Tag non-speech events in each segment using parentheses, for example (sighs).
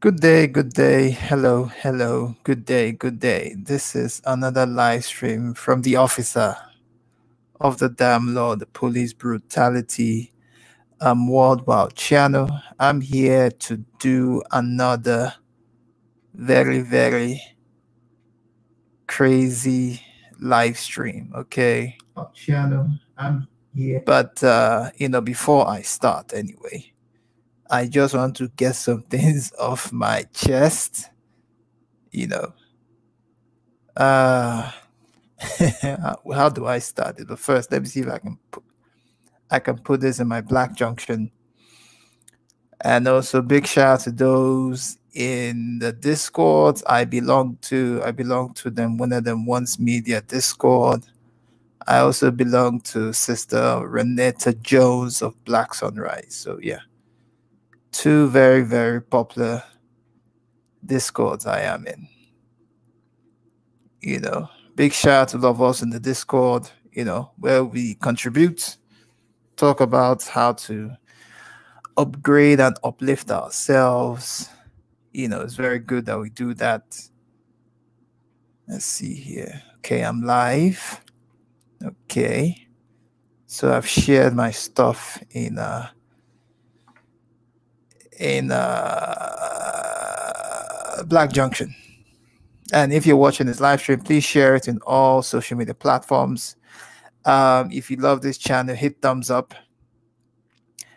Good day, good day. Hello, hello. Good day, good day. This is another live stream from the officer of the damn law, the police brutality um, worldwide channel. I'm here to do another very, very crazy live stream. Okay, channel. I'm here. But uh, you know, before I start, anyway. I just want to get some (laughs) things off my chest, you know. Uh (laughs) how do I start it? But first, let me see if I can put I can put this in my black junction. And also big shout out to those in the Discord I belong to. I belong to them one of them once media Discord. I also belong to Sister Renetta Jones of Black Sunrise. So yeah two very, very popular discords I am in. You know, big shout out to love us in the Discord, you know, where we contribute, talk about how to upgrade and uplift ourselves. You know, it's very good that we do that. Let's see here. Okay, I'm live. Okay. So I've shared my stuff in uh in uh, Black Junction. And if you're watching this live stream, please share it in all social media platforms. Um, if you love this channel, hit thumbs up.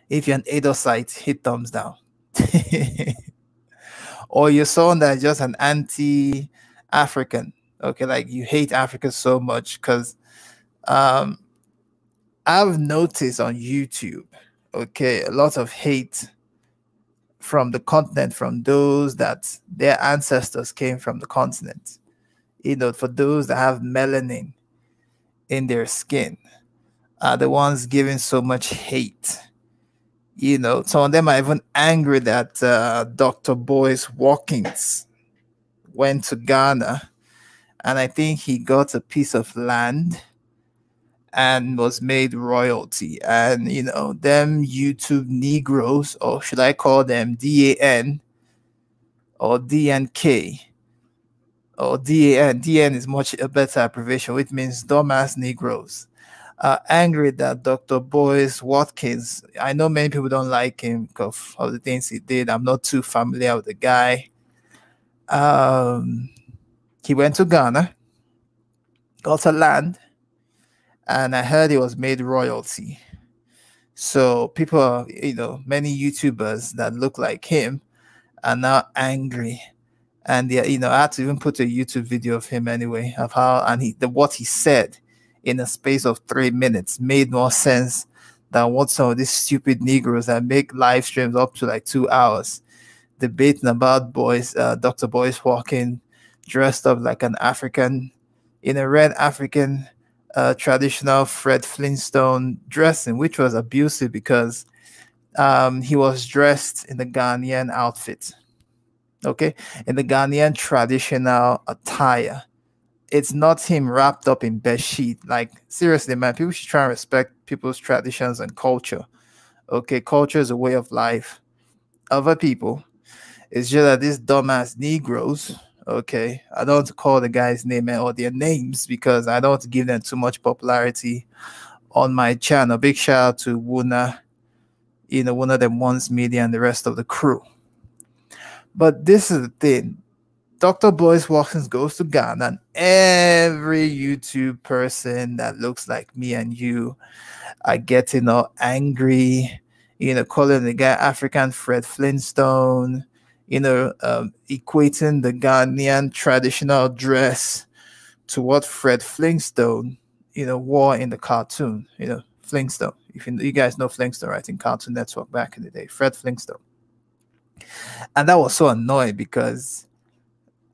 If you're an ADOS site, hit thumbs down. (laughs) or you're someone that's just an anti-African, okay, like you hate Africa so much because um, I've noticed on YouTube, okay, a lot of hate from the continent, from those that their ancestors came from the continent. You know, for those that have melanin in their skin, are the ones giving so much hate. You know, some of them are even angry that uh, Dr. Boyce Watkins went to Ghana and I think he got a piece of land and was made royalty. And you know, them YouTube Negroes, or should I call them DAN or DNK or DAN? DN is much a better abbreviation, which means dumbass Negroes. Uh, angry that Dr. Boyce Watkins, I know many people don't like him because of the things he did. I'm not too familiar with the guy. Um, he went to Ghana, got a land, and I heard he was made royalty. So people, you know, many YouTubers that look like him are now angry, and they, you know, I had to even put a YouTube video of him anyway of how and he the what he said in a space of three minutes made more sense than what some of these stupid Negroes that make live streams up to like two hours debating about boys, uh, Dr. Boyce walking dressed up like an African in a red African uh, traditional Fred Flintstone dressing, which was abusive because um, he was dressed in the Ghanaian outfit. Okay, in the Ghanaian traditional attire. It's not him wrapped up in bed sheet. Like seriously, man, people should try and respect people's traditions and culture. Okay, culture is a way of life. Other people, it's just that these dumbass Negroes Okay, I don't call the guy's name eh, or their names because I don't give them too much popularity on my channel. Big shout out to Wuna you know, one of them wants media and the rest of the crew. But this is the thing. Dr. Boyce Watkins goes to Ghana, and every YouTube person that looks like me and you are getting all angry, you know, calling the guy African Fred Flintstone, you know, um, equating the Ghanaian traditional dress to what Fred Flintstone, you know, wore in the cartoon, you know, Flintstone. If you, you guys know Flintstone, right, in Cartoon Network back in the day, Fred Flintstone. And that was so annoying because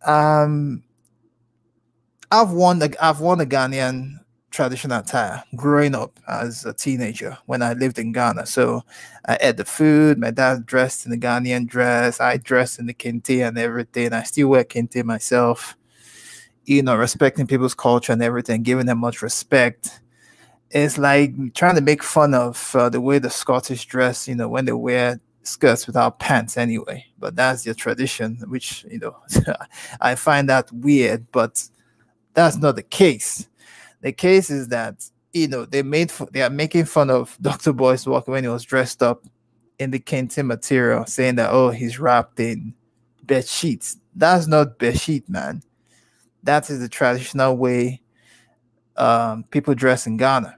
um I've the I've worn a Ghanaian traditional attire growing up as a teenager when I lived in Ghana. So I ate the food. My dad dressed in the Ghanaian dress. I dressed in the kente and everything. I still wear kente myself. You know, respecting people's culture and everything, giving them much respect. It's like trying to make fun of uh, the way the Scottish dress. You know, when they wear skirts without pants anyway. But that's their tradition, which you know (laughs) I find that weird. But that's not the case the case is that you know they made they are making fun of (laughs) Dr. Boyce Walker when he was dressed up in the Kente material, saying that oh he's wrapped in bed sheets. That's not bed sheet, man. That is the traditional way um, people dress in Ghana.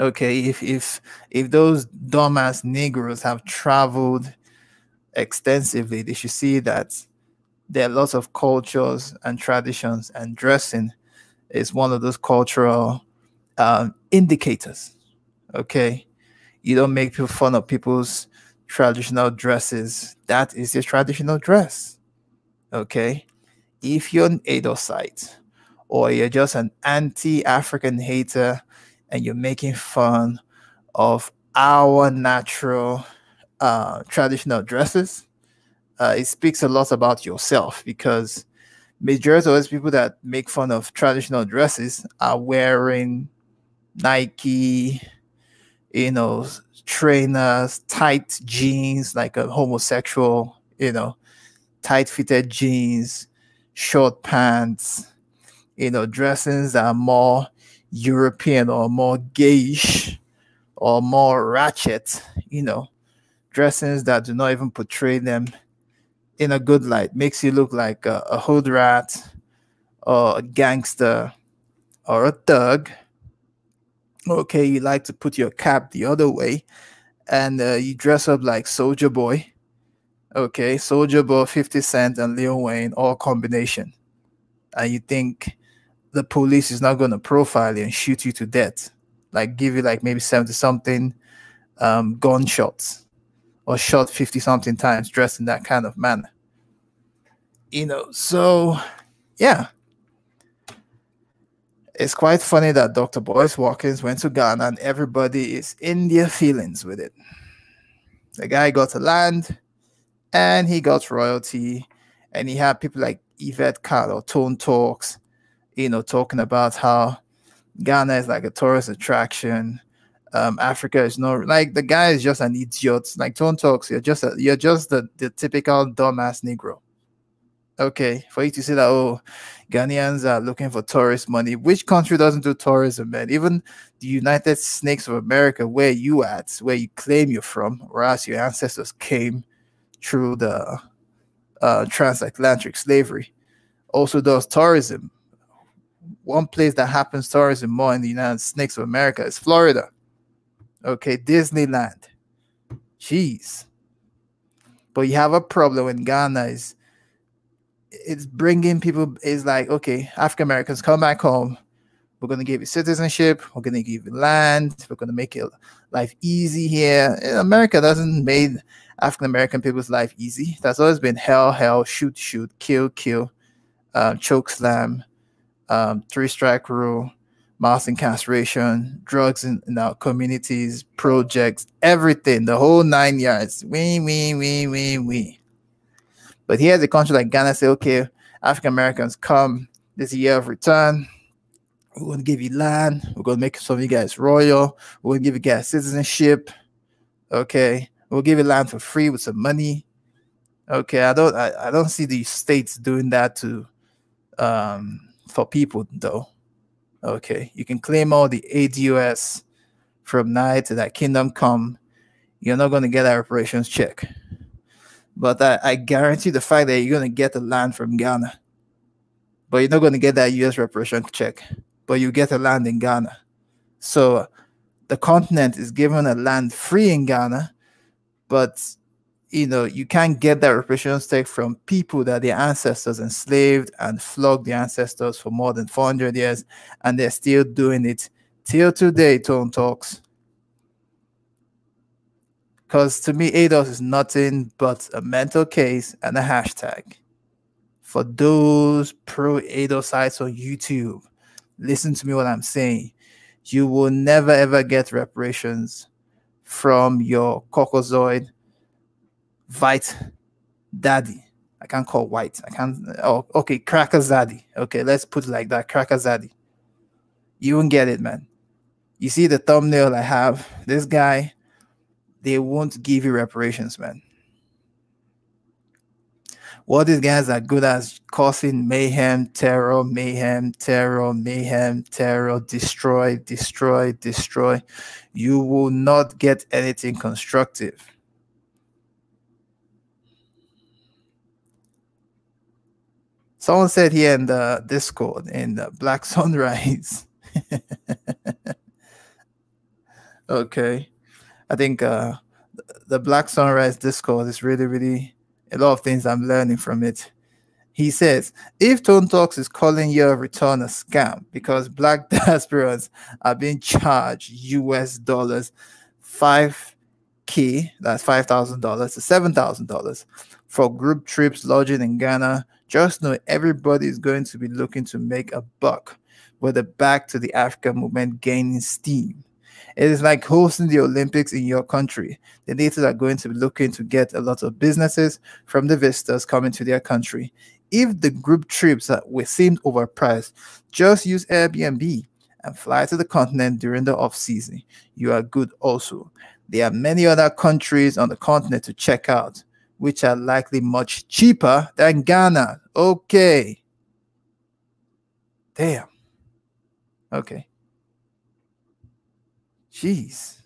Okay, if if if those dumbass Negroes have traveled extensively, they should see that there are lots of cultures and traditions and dressing is one of those cultural um, indicators. Okay, you don't make fun of people's traditional dresses. That is your traditional dress. Okay, if you're an Adosite or you're just an anti-African hater and you're making fun of our natural uh, traditional dresses, uh, it speaks a lot about yourself because majority of those people that make fun of traditional dresses are wearing Nike, you know, trainers, tight jeans, like a homosexual, you know, tight fitted jeans, short pants, you know, dressings that are more European or more gayish or more ratchet, you know, dressings that do not even portray them in a good light, makes you look like a, a hood rat or a gangster or a thug. Okay, you like to put your cap the other way and uh, you dress up like Soldier Boy. Okay, Soldier Boy, 50 Cent, and Lil Wayne, all combination. And you think the police is not going to profile you and shoot you to death, like give you like maybe 70 something um, gunshots or shot 50 something times dressed in that kind of manner. You know, so yeah. It's quite funny that Dr. Boyce Watkins went to Ghana and everybody is in their feelings with it. The guy got a land and he got royalty, and he had people like Yvette or Tone Talks, you know, talking about how Ghana is like a tourist attraction um, Africa is not like the guy is just an idiot. Like Tone talks, you're just a, you're just the, the typical dumbass Negro. Okay, for you to say that oh, Ghanaians are looking for tourist money. Which country doesn't do tourism, man? Even the United Snakes of America, where you at, where you claim you're from, or as your ancestors came through the uh, transatlantic slavery, also does tourism. One place that happens tourism more in the United Snakes of America is Florida. Okay, Disneyland. Jeez. But you have a problem in Ghana is it's bringing people is like okay african americans come back home. We're going to give you citizenship. We're going to give you land. We're going to make your life easy here. America doesn't make african american people's life easy. That's always been hell hell shoot shoot kill kill uh, choke slam um, three strike rule mass incarceration, drugs in, in, our communities, projects, everything, the whole nine yards. We, we, we, we, we. But here's a country like Ghana say, okay, African Americans come this year of return. We're going to give you land. We're going to make some of you guys royal. We're going to give you guys citizenship. Okay. We'll give you land for free with some money. Okay. I don't I, I don't see the states doing that to um for people though. Okay, you can claim all the ADOS from night to that kingdom come you're not going to get a reparations check. But I, I guarantee the fact that you're going to get the land from Ghana. But you're not going to get that US reparation check. But you get a land in Ghana. So the continent is given a land free in Ghana, but you know, you can't get that reparations check from people that their ancestors enslaved and flogged their ancestors for more than 400 years, and they're still doing it till today, Tone Talks. Because to me, ADOS is nothing but a mental case and a hashtag. For those pro ADOS sites on YouTube, listen to me what I'm saying. You will never ever get reparations from your Caucasoid White Daddy. I can't call white. I can't. Oh, okay. Cracker Zaddy. Okay, let's put it like that. Cracker Zaddy. You won't get it, man. You see the thumbnail I have. This guy, they won't give you reparations, man. What these guys are good at causing mayhem, terror, mayhem, terror, mayhem, terror, destroy, destroy, destroy. You will not get anything constructive Someone said here in the Discord in the Black (laughs) Sunrise. okay. I think uh, the Black Sunrise Discord is really, really a lot of things I'm learning from it. He says, if Tone Talks is calling your return a scam because black (laughs) diasporans are being charged US dollars 5K, that's $5,000 to $7,000 for group trips lodging in Ghana, just know everybody is going to be looking to make a buck with the back to the Africa movement gaining steam. It is like hosting the Olympics in your country. The natives are going to be looking to get a lot of businesses from the visitors coming to their country. If the group trips were seemed overpriced, just use Airbnb and fly to the continent during the off season. You are good also. There are many other countries on the continent to check out which are likely much cheaper than Ghana. Okay. Damn. Okay. Jeez.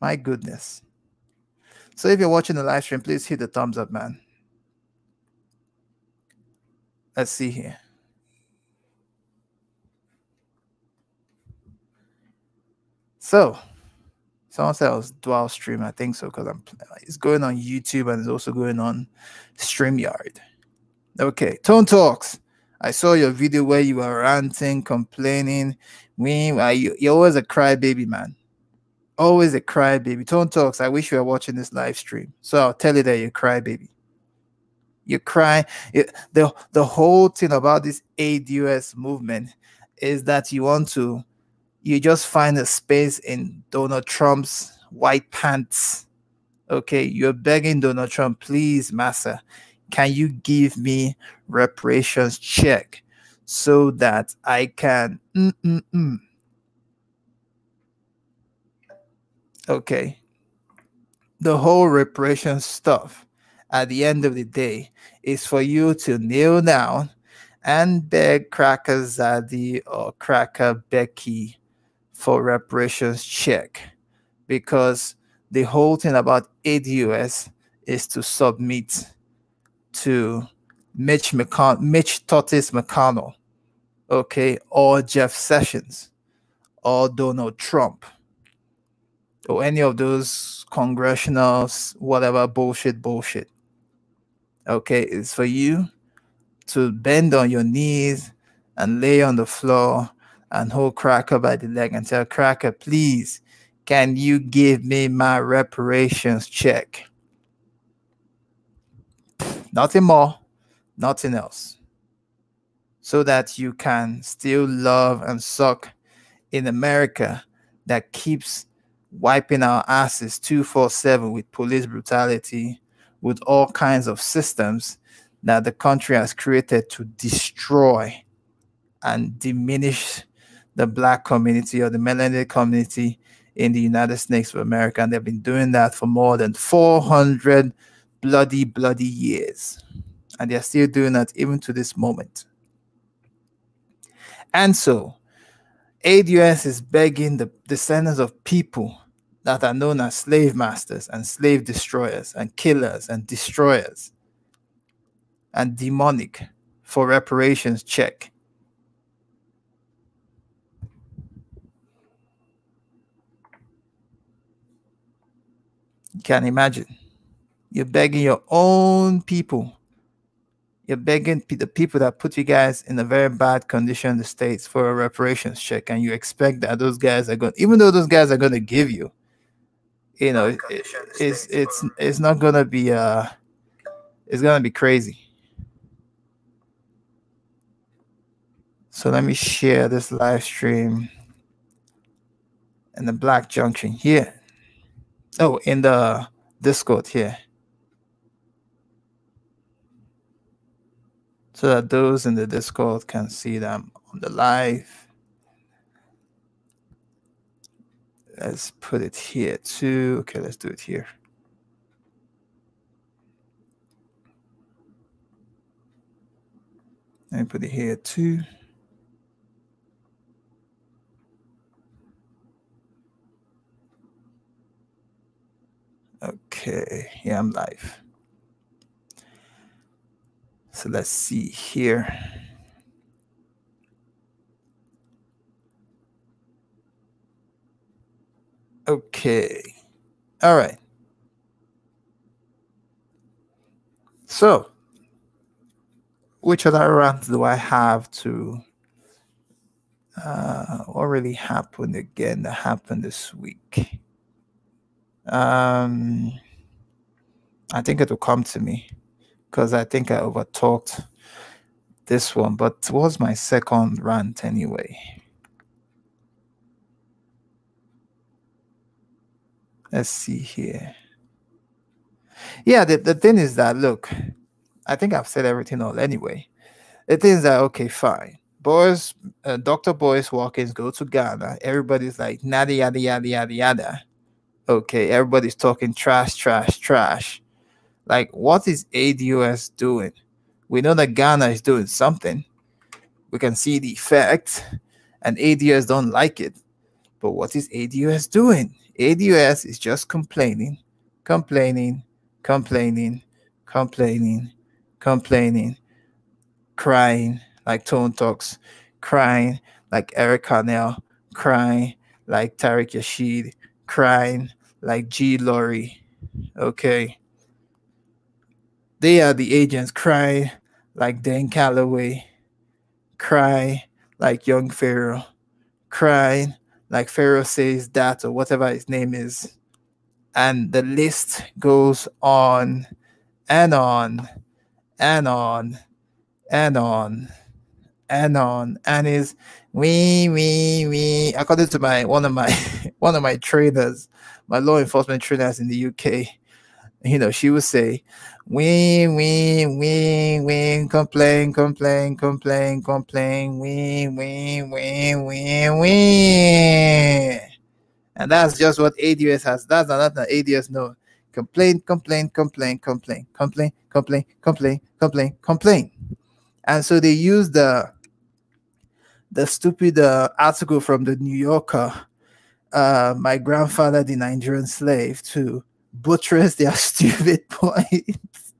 My goodness. So if you're watching the live stream, please hit the thumbs up, man. Let's see here. So, Someone said it was dual stream. I think so because I'm it's going on YouTube and it's also going on StreamYard. Okay, Tone Talks. I saw your video where you were ranting, complaining. You, you're always a crybaby, man. Always a crybaby. Tone Talks. I wish you were watching this live stream. So I'll tell you that you cry, baby. You cry. It, the the whole thing about this ADOS movement is that you want to you just find a space in Donald Trump's white pants. Okay, you're begging Donald Trump, please, Massa, can you give me reparations check so that I can. Mm-mm-mm. Okay, the whole reparations stuff at the end of the day is for you to kneel down and beg Cracker Zaddy or Cracker Becky for reparations check because the whole thing about ADOS is to submit to Mitch McConnell, Mitch Totis McConnell, okay, or Jeff Sessions, or Donald Trump, or any of those congressional whatever bullshit bullshit. Okay, it's for you to bend on your knees and lay on the floor and hold Cracker by the leg and tell Cracker, please, can you give me my reparations check? Nothing more, nothing else. So that you can still love and suck in America that keeps wiping our asses 247 with police brutality, with all kinds of systems that the country has created to destroy and diminish the black community or the melanated community in the United States of America. And they've been doing that for more than 400 bloody, bloody years. And they're still doing that even to this moment. And so, ADOS is begging the descendants of people that are known as slave masters and slave destroyers and killers and destroyers and demonic for reparations check. You can imagine. You're begging your own people. You're begging the people that put you guys in a very bad condition in the States for a reparations check, and you expect that those guys are going, even though those guys are going to give you, you know, it, it's it's it's not going to be uh, it's going to be crazy. So let me share this live stream in the Black Junction here. Oh, in the Discord here. So that those in the Discord can see them on the live. Let's put it here too. Okay, let's do it here. Let me put it here too. Okay, yeah, I'm live. So let's see here. Okay. All right. So, which other rants do I have to? Uh, what really happened again that happened this week? Um, I think it will come to me because I think I overtalked this one, but was my second rant anyway. Let's see here. Yeah, the, the thing is that look, I think I've said everything all anyway. The thing is that okay, fine. Boys, uh, Dr. Boyce Watkins go to Ghana. Everybody's like nada yada yada yada yada okay, everybody's talking trash, trash, trash. Like, what is ADOS doing? We know that Ghana is doing something. We can see the effect, and ADOS don't like it. But what is ADOS doing? ADOS is just complaining, complaining, complaining, complaining, complaining, crying like Tone Talks, crying like Eric Carnell, crying like Tariq Nasheed, crying like G. Laurie. Okay. They are the agents crying like Dan Calloway, cry like young Pharaoh, crying like Pharaoh says that or whatever his name is. And the list goes on and on and on and on and on and is we we we according to my one of my (laughs) one of my traders my law enforcement trainers in the uk you know she would say we we we we complain complain complain complain we we we we we and that's just what ADOS has. That's not an ADOS no. Complain complain complain complain complain complain complain complain complain. And so they use the the stupid uh, article from the New Yorker, uh, my grandfather, the Nigerian slave, to buttress their (laughs) stupid points.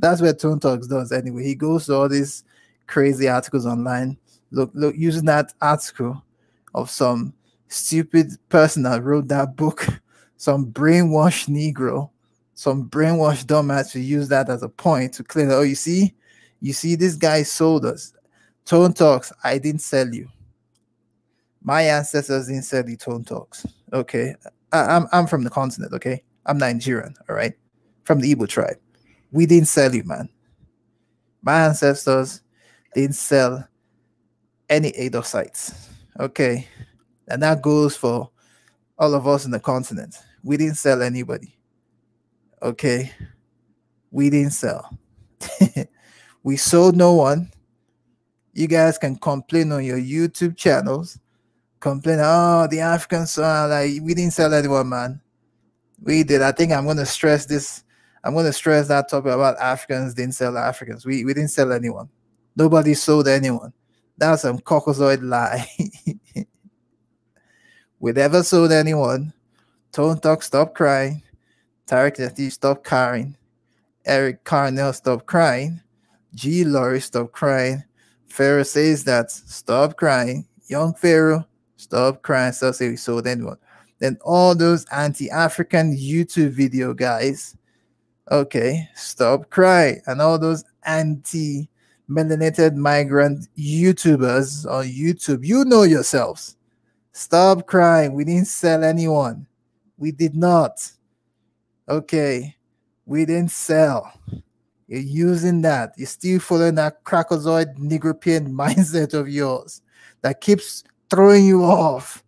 That's what Tone Talks does anyway. He goes to all these crazy articles online, look, look, using that article of some stupid person that wrote that book, (laughs) some brainwashed Negro, some brainwashed dumbass to use that as a point to claim, oh, you see, you see, this guy sold us. Tone Talks, I didn't sell you. My ancestors didn't sell the Tone Talks. Okay. I, am I'm from the continent, okay? I'm Nigerian, all right? From the Igbo tribe. We didn't sell you, man. My ancestors didn't sell any ADO sites. Okay. And that goes for all of us in the continent. We didn't sell anybody. Okay. We didn't sell. (laughs) we sold no one you guys can complain on your YouTube channels. Complain, oh, the Africans, are like we didn't sell anyone, man. We did. I think I'm gonna stress this. I'm gonna stress that topic about Africans didn't sell Africans. We we didn't sell anyone. Nobody sold anyone. That's some cockazoid lie. (laughs) we never sold anyone Tone Talk, stop crying. Tarek Latif, stop crying. Eric Carnell, stop crying. G. Laurie, stop crying. Pharaoh says that, stop crying. Young Pharaoh, stop crying. So say we sold anyone. Then all those anti-African YouTube video guys, okay, stop crying. And all those anti-melanated migrant YouTubers on YouTube, you know yourselves. Stop crying. We didn't sell anyone. We did not. Okay. We didn't sell. You're using that. You're still following that crackozoid Negropean (laughs) mindset of yours that keeps throwing you (laughs) off.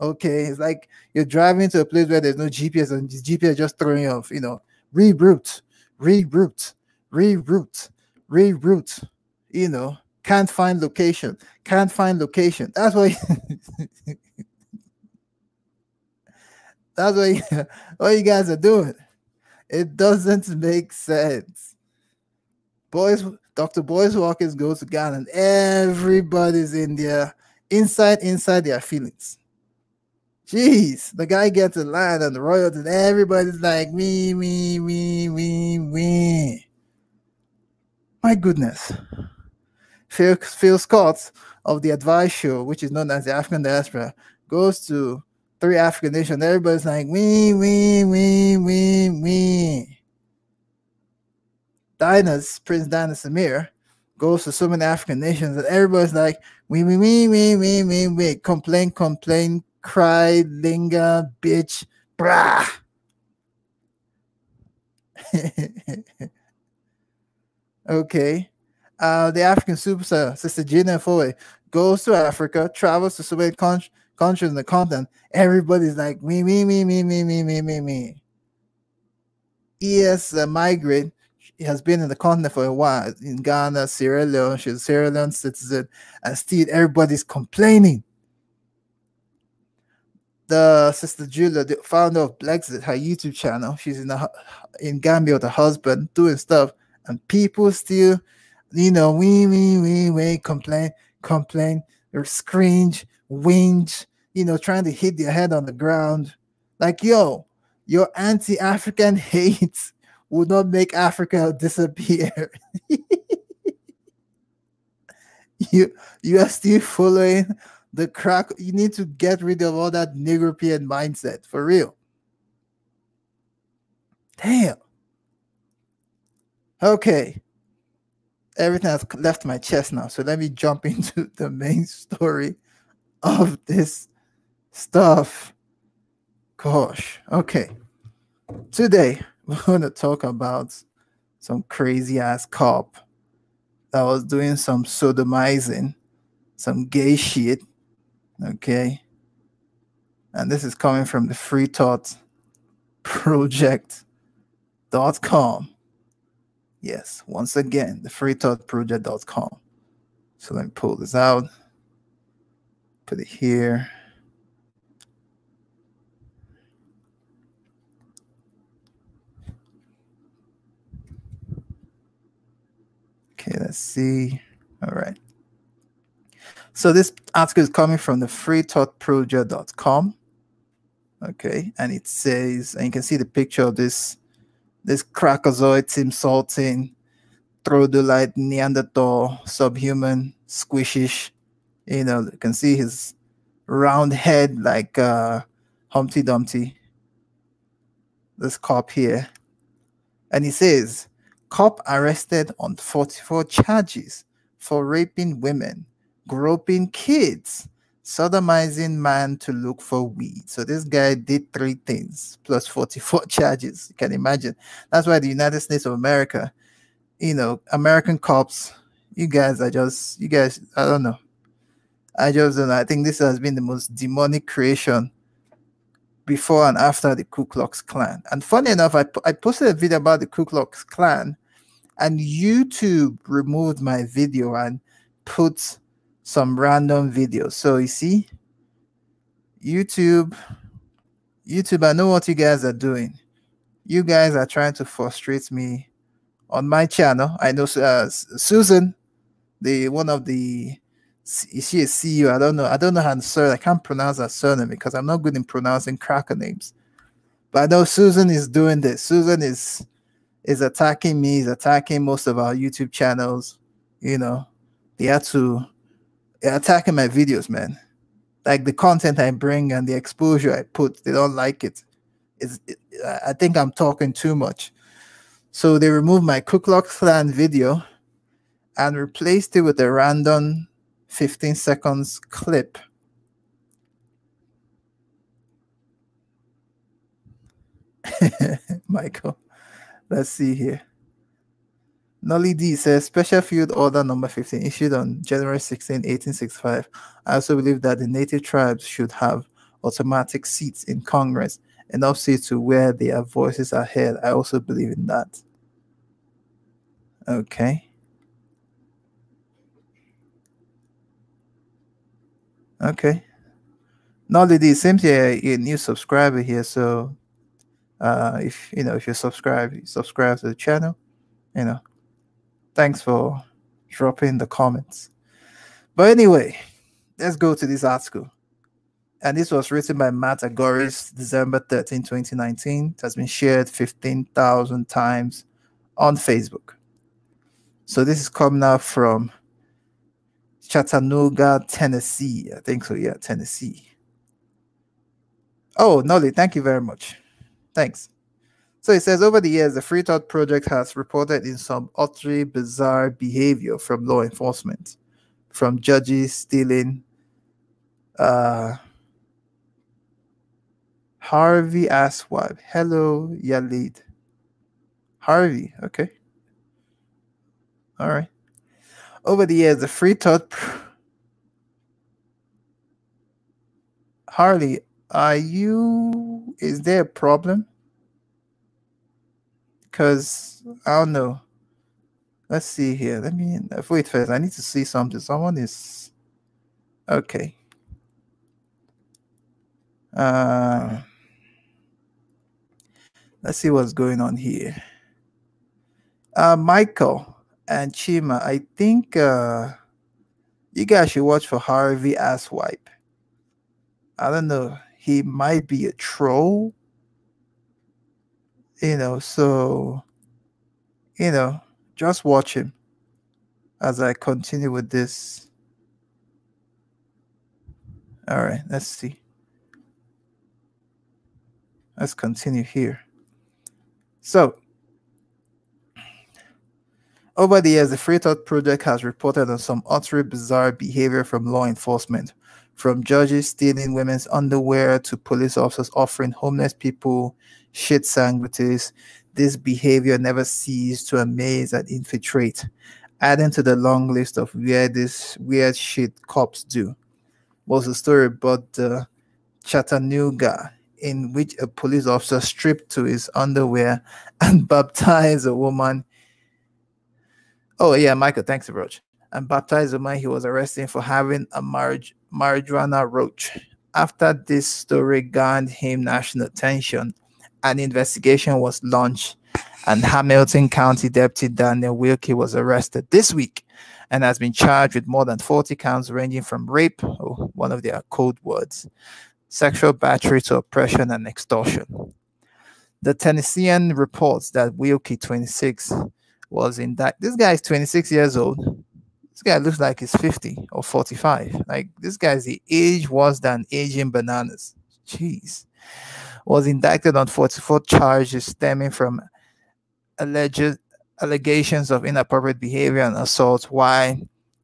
Okay. It's like you're driving to a place where there's no GPS and the GPS just throwing you off. You know, reroute, reroute, reroute, reroute. You know, can't find location, can't find location. That's why. (laughs) that's what you, what you guys are doing. It doesn't make sense. Boys, Dr. Boyce Watkins goes to Ghana and everybody's in there, inside, inside their feelings. Jeez, the guy gets a line on the royalties everybody's like, me, me, me, me, me. My goodness. Phil, Phil Scott of the Advice Show, which is known as the African Diaspora, goes to three African nations. Everybody's like, we, we, we, we, we. Dinah's, Prince Dinah Samir, goes to so many African nations, and everybody's like, we, we, we, we, we, we, we. Complain, complain, cry, linger, bitch, brah. okay. Uh, the African superstar, Sister Gina Foy, goes to Africa, travels to so many countries countries in the continent, everybody's like me, me, me, me, me, me, me, me, me. ES uh, migrant has been in the continent for a while in Ghana, Sierra Leone. She's a Sierra Leone citizen, and still everybody's complaining. The sister Julia, the founder of Blexit, her YouTube channel, she's in the, in Gambia with her husband doing stuff, and people still, you know, we, we, we, we complain, complain, or screech, whinge, you know, trying to hit their head on the ground. Like, yo, your anti African (laughs) hate will not make Africa (laughs) disappear. (laughs) you you are still following the crack. You need to get rid of all that Negropean mindset for real. Damn. Okay. Everything has left my chest now. So let me jump (laughs) into the main story of this stuff. Gosh. Okay. Today, we're going to talk about some crazy ass cop that was doing some sodomizing, some gay shit. Okay. And this is coming from the Free Thought Project.com. Yes, once again, the Free Thought Project.com. So let me pull this out, put it here. Okay, let's see. All right. So this article is coming from the freethoughtproject.com. Okay, and it says, and you can see the picture of this this crackozoid Tim Salting, light Neanderthal, subhuman, squishish. You know, you can see his round head like uh Humpty Dumpty. This cop here. And he says, Cop arrested on 44 charges for raping women, groping kids, sodomizing man to look for weed. So this guy did three things plus 44 (laughs) charges. You can imagine. That's why the United States of America, you know, American cops, you guys are just, you guys, I don't know. I just don't know. I think this has been the most demonic creation before and after the Ku Klux Klan. And funny enough, I, I posted a video about the Ku Klux Klan and YouTube removed my video and put some random videos. So you see, YouTube, YouTube, I know what you guys are doing. You guys are trying to frustrate me on my channel. I know uh, Susan, the one of the is she a CEO? I don't know. I don't know how to say. I can't pronounce her surname because I'm not good in pronouncing cracker names. But I know Susan is doing this. Susan is is attacking me, is attacking most of our YouTube channels. You know, they had to attacking my videos, man. Like the content I bring and the exposure I put, they don't like it. It's, it, I think I'm talking too much. So they removed my Ku Klan video and replaced it with a random 15 seconds clip. (laughs) Michael, let's see here. Nolly D says Special Field Order number 15 issued on January 16, 1865. I also believe that the native tribes should have automatic seats in Congress, enough seats to where their voices are heard. I also believe in that. Okay. Okay. Nolly D seems you're a new subscriber here, so uh, if you know if you subscribe, subscribe to the channel. You know, thanks for dropping the comments. But anyway, let's go to this article. And this was written by Matt Agorist, December 13, 2019. It has been shared 15,000 times on Facebook. So this is coming out from Chattanooga, Tennessee. I think so. Yeah, Tennessee. Oh, Nolly, thank you very much. Thanks. So it says over the years, the Free Thought Project has reported in some utterly bizarre behavior from law enforcement, from judges stealing uh, Harvey Aswad. Hello, Yalid. Harvey, okay. All right. Over the years, the free thought. Harley, are you. Is there a problem? Because I don't know. Let's see here. Let me wait first. I need to see something. Someone is. Okay. Uh, let's see what's going on here. Uh, Michael, and Chima, I think uh, you guys should watch for Harvey Asswipe. I don't know. He might be a troll. You know, so you know, just watch him as I continue with this. All right, let's see. Let's continue here. So, over the years, the Free Thought Project has reported on some utterly bizarre behavior from law enforcement, from judges stealing women's underwear to police officers offering homeless people shit sandwiches. This behavior never ceased to amaze and infiltrate, adding to the long list of weird this weird shit cops do. Was a story about the Chattanooga in which a police officer stripped to his underwear and (laughs) baptized a woman Oh yeah, Michael, thanks, Roach. And baptized the man he was arresting for having a marriage marijuana roach. After this story garnered him national attention, an investigation was launched, and Hamilton County Deputy Daniel Wilkie was arrested this week and has been charged with more than 40 counts ranging from rape, oh, one of their code words, sexual battery to oppression and extortion. The Tennessean reports that Wilkie, 26, was in that. This guy is 26 years old. This guy looks like he's 50 or 45. Like this guy's the age worse than aging bananas. Jeez. Was indicted on 44 charges stemming from alleged allegations of inappropriate behavior and assault while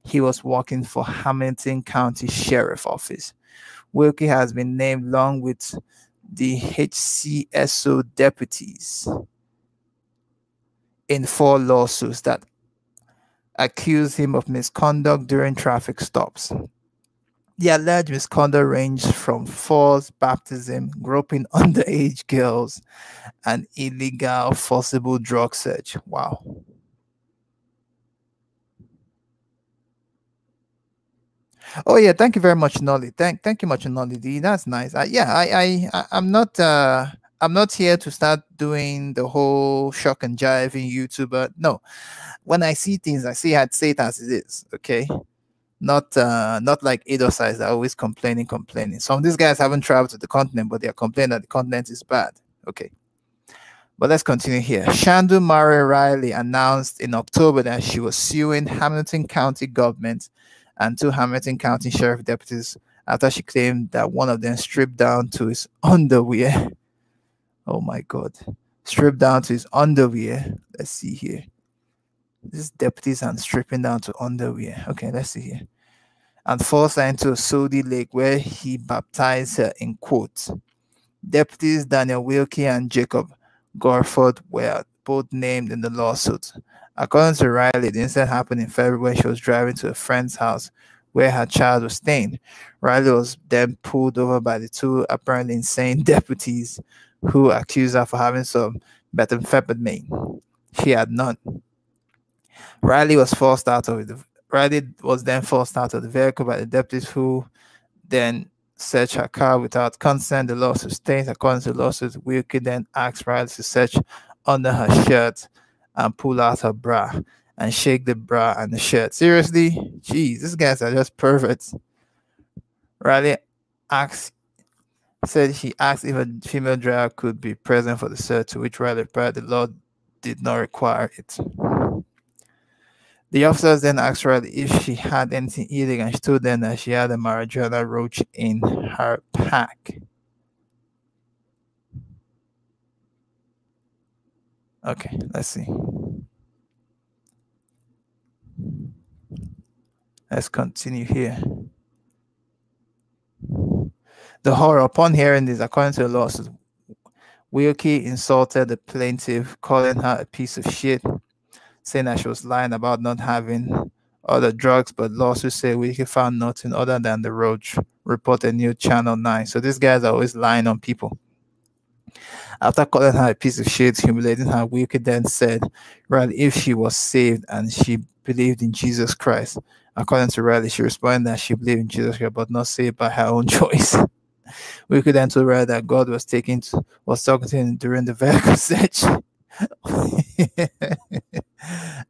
he was working for Hamilton County Sheriff Office. Wilkie has been named along with the HCSO deputies in four lawsuits that accuse him of misconduct during traffic stops. The alleged misconduct ranged from false baptism, groping (laughs) underage girls, and illegal forcible drug search. Wow. Oh yeah, thank you very much, Nolly. Thank, thank you much, Nolly D. That's nice. Yeah, I, I, I'm not. Uh, I'm not here to start doing the whole shock and jiving YouTuber. No, when I see things, I see I'd say it as it is. Okay, not uh, not like Edo size that always complaining, complaining. Some of these guys haven't traveled to the continent, but they're complaining that the continent is bad. Okay. But let's continue here. Shandle Marie Riley announced in October that she was suing Hamilton County government and two Hamilton County sheriff deputies after she claimed that one of them stripped down to his (laughs) underwear. Oh my God. Stripped down to his underwear. Let's see here. This deputies and stripping down to underwear. Okay, let's see here. And forced her into a Soddy Lake where he baptized her in quotes. Deputies Daniel Wilkey and Jacob Goforth were both named in the lawsuit. According to Riley, the incident happened in February she was driving to a friend's house where her child was staying. Riley was then pulled over by the two apparently insane (laughs) deputies who accused her for having some methamphetamine. She had none. Riley was forced out of the Riley was then forced out of the vehicle by the deputies who then searched her car without consent. The lawsuit states, according to the lawsuit, Wilkey then asked Riley to search under her shirt and pull out her bra and shake the bra and the shirt. Seriously? Jeez, these guys are just perfect. Riley asked said he asked if a female driver could be present for the search, to which Riley replied the law did not require it. The officers then asked her if she had anything illegal, and she told them that she had a marijuana roach in her pack. Okay, let's see. Let's continue here. The horror upon hearing this, according to the lawsuit, Wilkey insulted the plaintiff, calling her a piece of shit saying that she was lying about not having other drugs, but lawsuit say Wilkey found nothing other than the roach reported new channel 9 so these guys are always lying on people. After calling her a piece of shit humiliating her Wilkey then said riley if she was saved and she believed in jesus christ according to riley she responded that she believed in jesus christ but not saved by her own (laughs) choice Then told riley that god was taking to, was talking to him during the (laughs) vehicle search (laughs)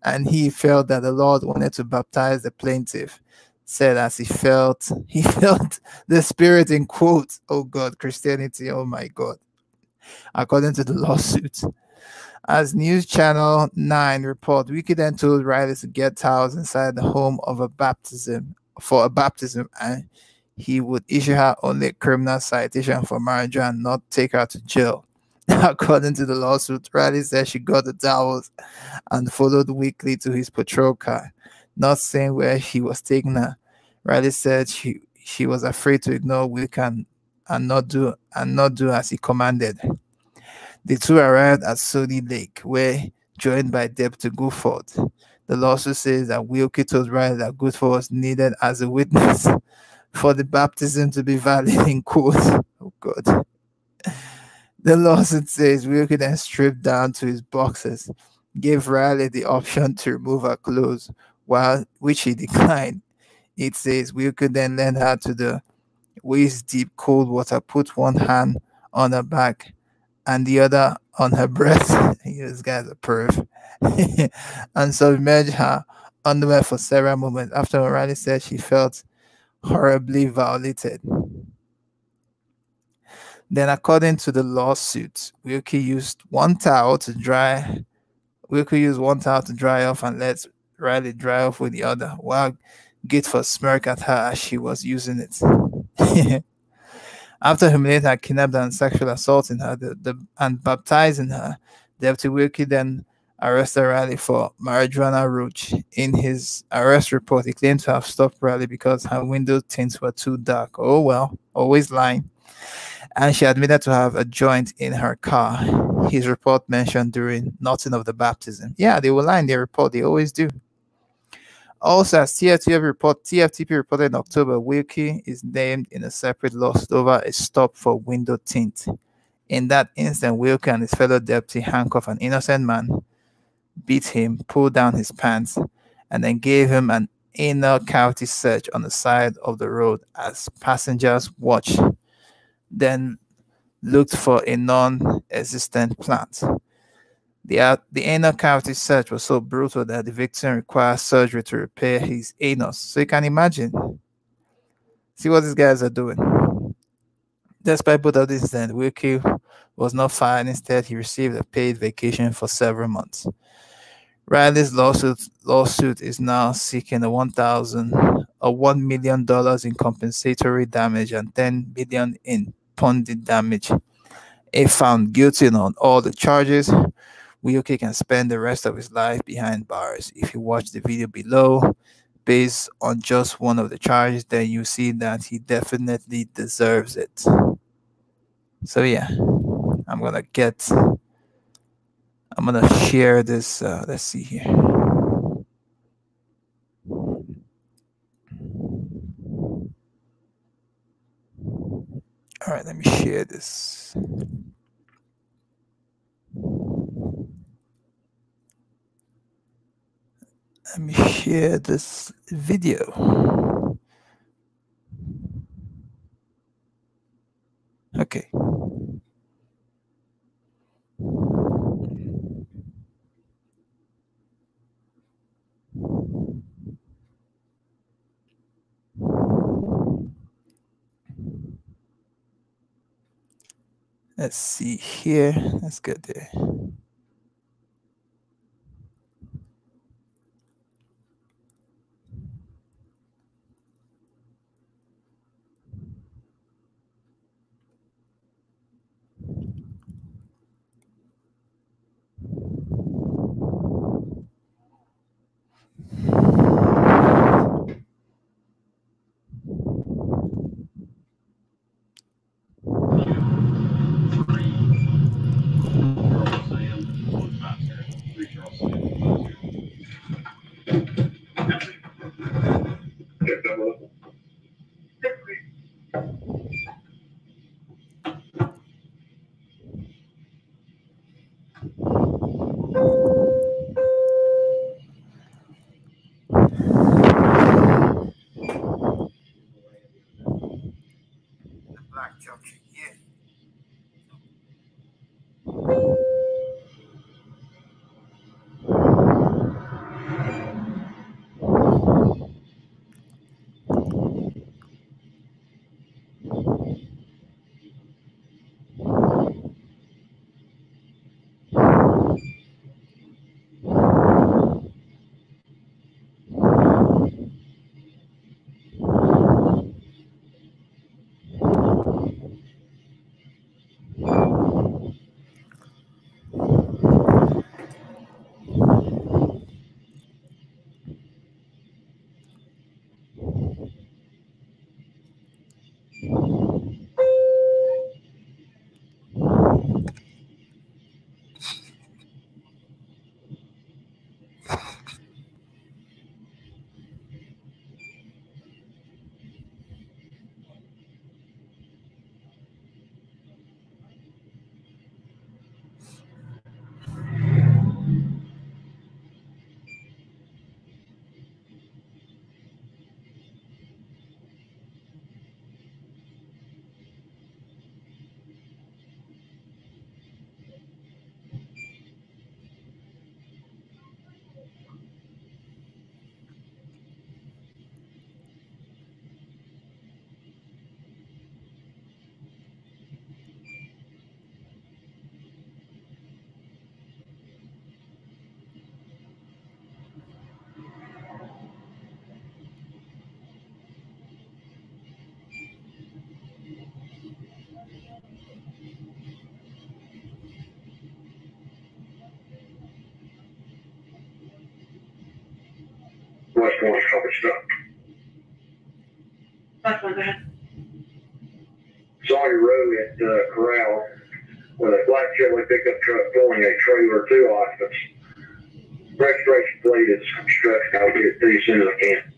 and he felt that the Lord wanted to baptize the plaintiff. Said as he felt, (laughs) he felt the spirit in quotes. Oh God, Christianity, oh my God. According to the lawsuit. As News Channel 9 report, Wilkey then told Riley to get towels inside the home of a baptism for a baptism and he would issue her only a criminal citation for marijuana and not take her to jail. (laughs) According to the lawsuit, Riley said she got the towels and followed Wilkey to his patrol car, not saying where he was taking her. Riley said she she was afraid to ignore Wilkey and, and not do and not do as he commanded. The two arrived at Soddy Lake, where joined by Deputy Goforth. The lawsuit says that Wilkey told Riley that Goforth was needed as a witness for the baptism to be valid in court. Oh God. The lawsuit says Wilkey then stripped down to his boxers, gave Riley the option to remove her clothes, while which he declined. It says Wilkey then led her to the waist deep cold water, put one hand on her back and the other on her breast. (laughs) this guy's a perv. (laughs) and submerged her underwear for several moments. After Riley said she felt horribly violated. Then, according to the lawsuit, Wilkey used one towel to dry. Wilkey used one towel to dry off and let Riley dry off with the other, while Gitford smirked at her as she was using it. (laughs) After humiliating her, kidnapping and sexual assaulting her the, the, and baptizing her, Deputy Wilkey then arrested Riley for marijuana roach. In his arrest report, he claimed to have stopped Riley because her window tints were too dark. Oh well, always lying and she admitted to have a joint in her car. His report mentioned during nothing of the baptism. Yeah, they will lie in their report, they always do. Also, as TFTP, report, TFTP reported in October, Wilkey is named in a separate lawsuit over a stop for window tint. In that instant, Wilkey and his fellow deputy handcuffed an innocent man, beat him, pulled down his pants, and then gave him an anal cavity search on the side of the road as passengers watched then looked for a non-existent plant. The, the anal cavity search was so brutal that the victim required surgery to repair his anus. So you can imagine. See what these guys are doing. Despite both of these incidents, Wilkey was not fired. Instead, he received a paid vacation for several months. Riley's lawsuit lawsuit is now seeking a one thousand a one million dollars in compensatory damage and ten million in punitive damage. If found guilty on all the charges, Wilkey can spend the rest of his life behind bars. If you watch the video below, based on just one of the charges, then you see that he definitely deserves it. So yeah, I'm gonna get I'm gonna share this. Uh, let's see here. All right, let me share this. Let me share this video. Okay. Let's see here. Let's get there. work West Point Company stuff. That's what that. Sawyer Road at uh, Corral with a black Chevrolet pickup truck pulling a trailer to occupants. Registration plate is construction. I'll get it to you as soon as I can.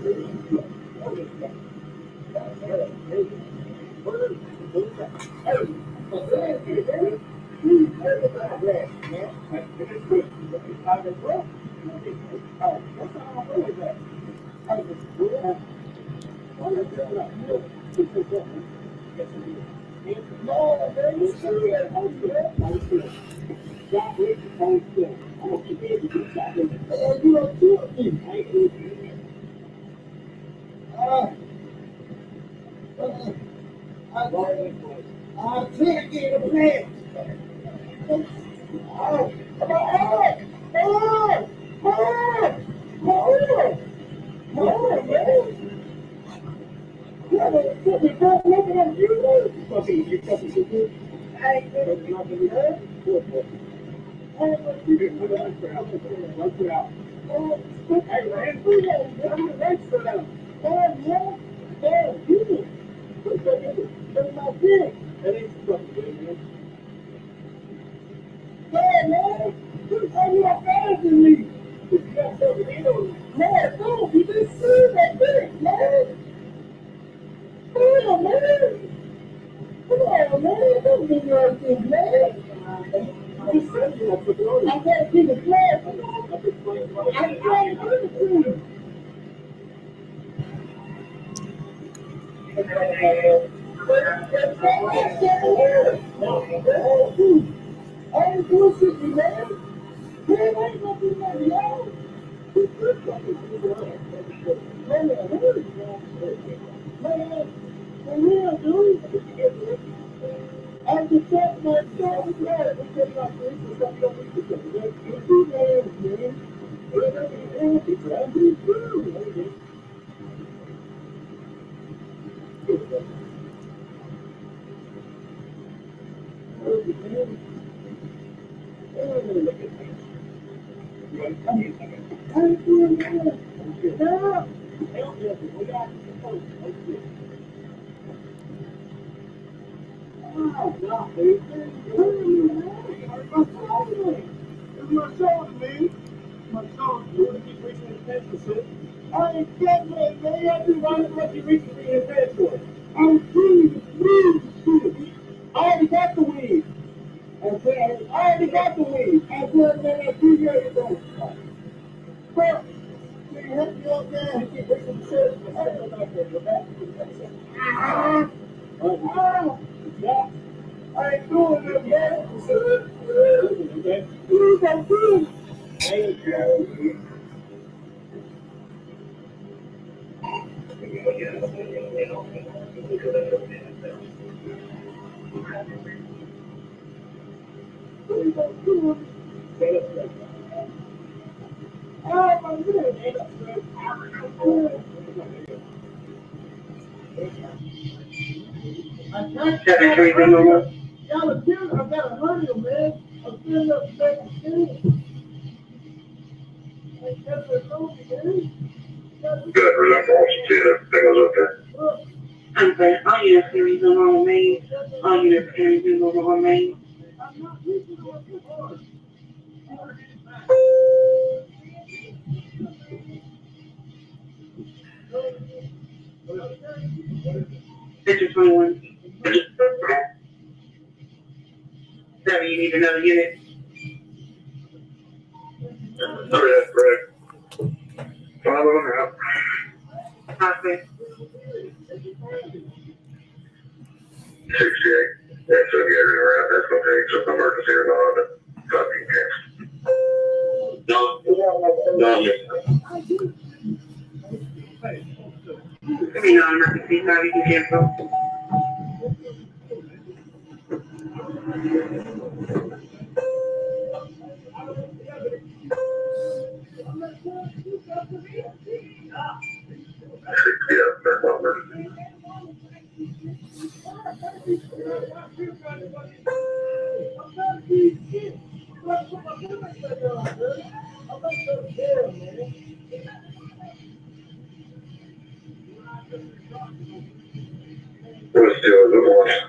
Thank. It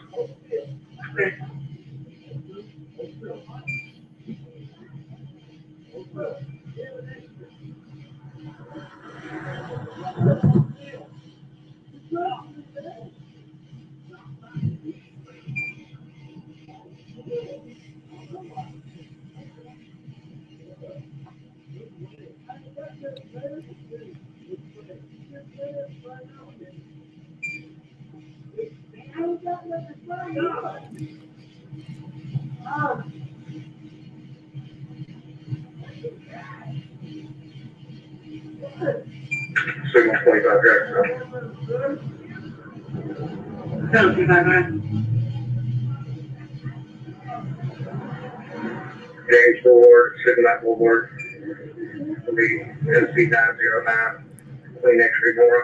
Five, nine. James. Will be NC nine zero nine, Clean X-ray Mora.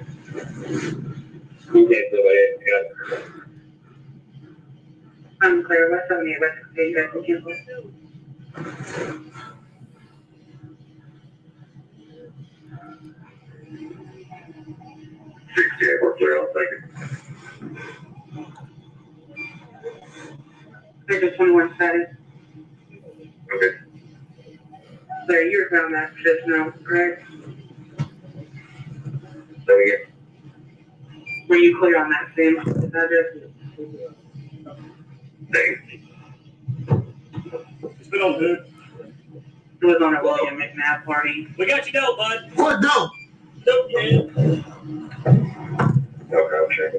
I'm clear, West Seventy, West, okay, you guys can cancel. Sixty-eight, we're clear, I'll take it. District twenty-one, seven. Okay. You found that just now, correct? So we Were you clear on that same address? thanks. It's been all good. It was on a William McNabb party. We got you dope, bud. What no? Dope, kid. Okay, I'll check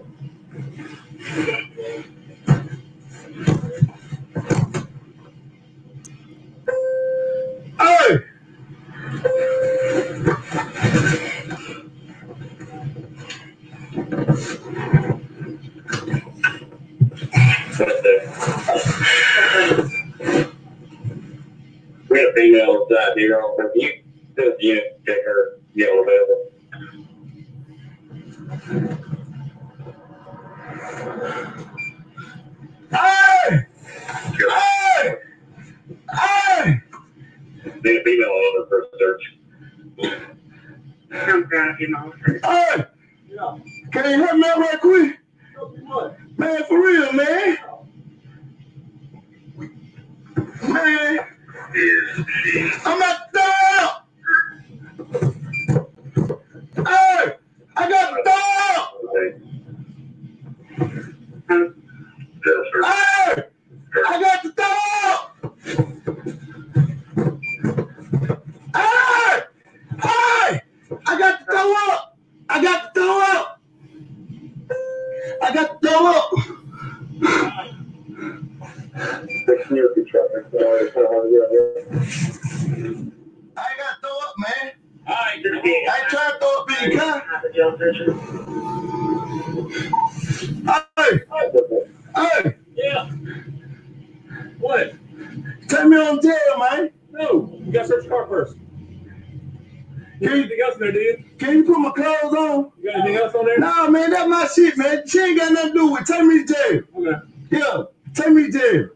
female inside here on, the you, the unit, check her, yellow available. Hey! Sure. Hey! Need a female owner for a search. I'm proud of you, Mom. Hey, Yeah. can you help me out right quick? What? Man, for real, man. Man, I'm at the door. Hey, I got the door. Um, Hey, I got the door. Hey, hey, I got the door up. I got the door up. I got the door up. I ain't got to throw up, man. All right, this come being on. I ain't trying to throw up in the car. have a jail session. Hey, hey, Yeah. What? take me on jail, man. No, you gotta search the car first. You got anything else in there, do you? Can you put my clothes on? You got anything else on there? Nah, man, that's my shit, man. She ain't got nothing to do with it. Take me to jail. Okay. Yeah, take me to jail.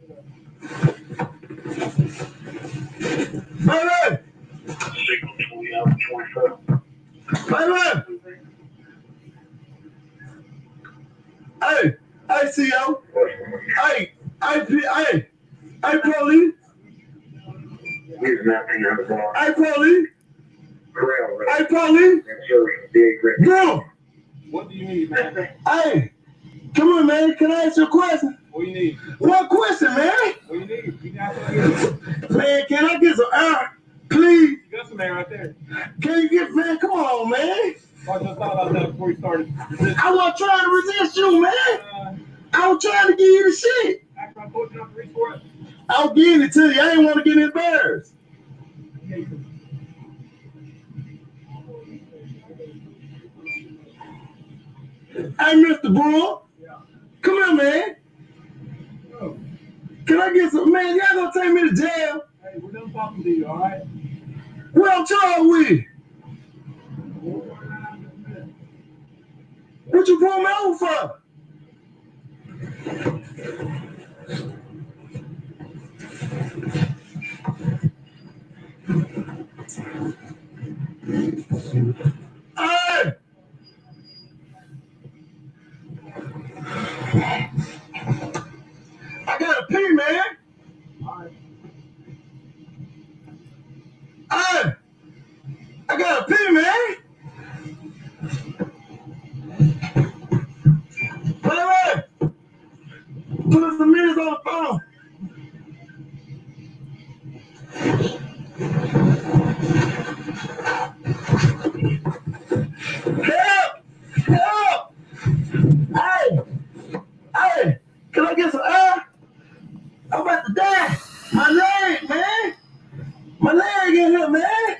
Baby, Signal twenty out of twenty-four. baby. Hey, hey, CO. Hey, hey, P- hey, hey, police. He's nothing on the block. Hey. Corral, Hey, police. And search big red. Bro, What do you need, man? hey, come on, man. Can I ask you a question? What do you need? One question, man. What do you need? You. Man, can I get some air, please? You got some air right there. Can you get, man? Come on, man. I just thought about that before you started. I was trying to resist you, man. Uh, I was trying to give you the shit. after I told you not to reach for it. I was giving it to you. I didn't want to get embarrassed. You. Hey, Mr. Brewer. Come here, man. Oh, Can I get some, man? Y'all gonna take me to jail? hey, we're done talking to you, all right? What I'm charged with? What you pull me over for? Hey! I gotta pee, man. Hey! I gotta pee, man. Put minutes on the phone. Help! Help! Hey! Hey! Can I get some air? I'm about to die. My leg, man. My leg in here, man.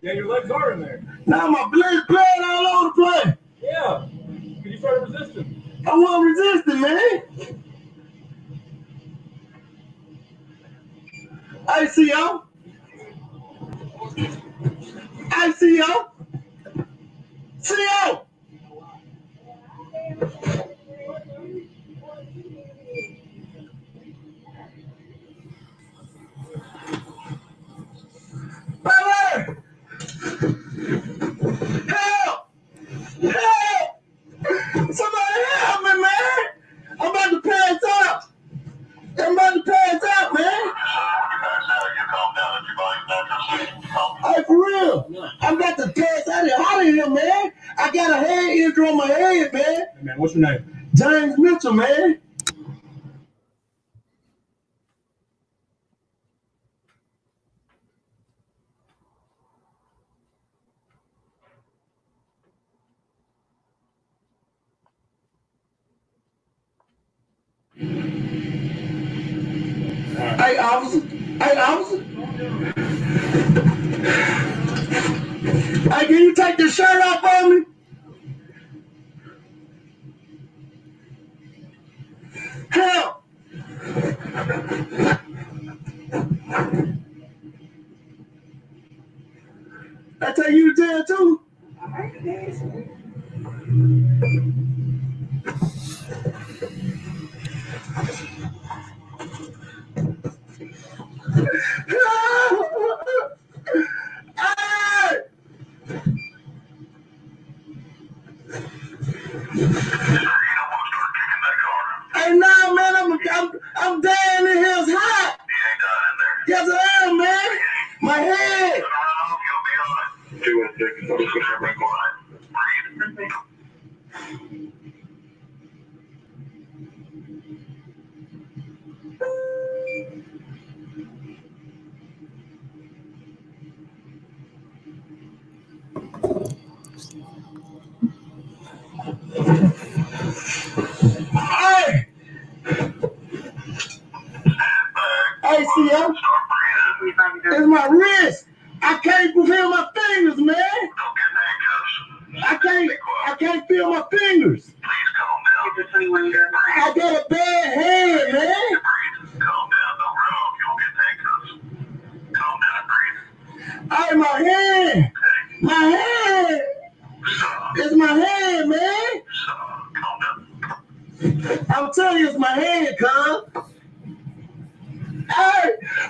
Yeah, your legs are in there. Now my blood, blood all over the place. Yeah. You started resisting. I wasn't resisting, man. I see y'all. I see y'all. See y'all.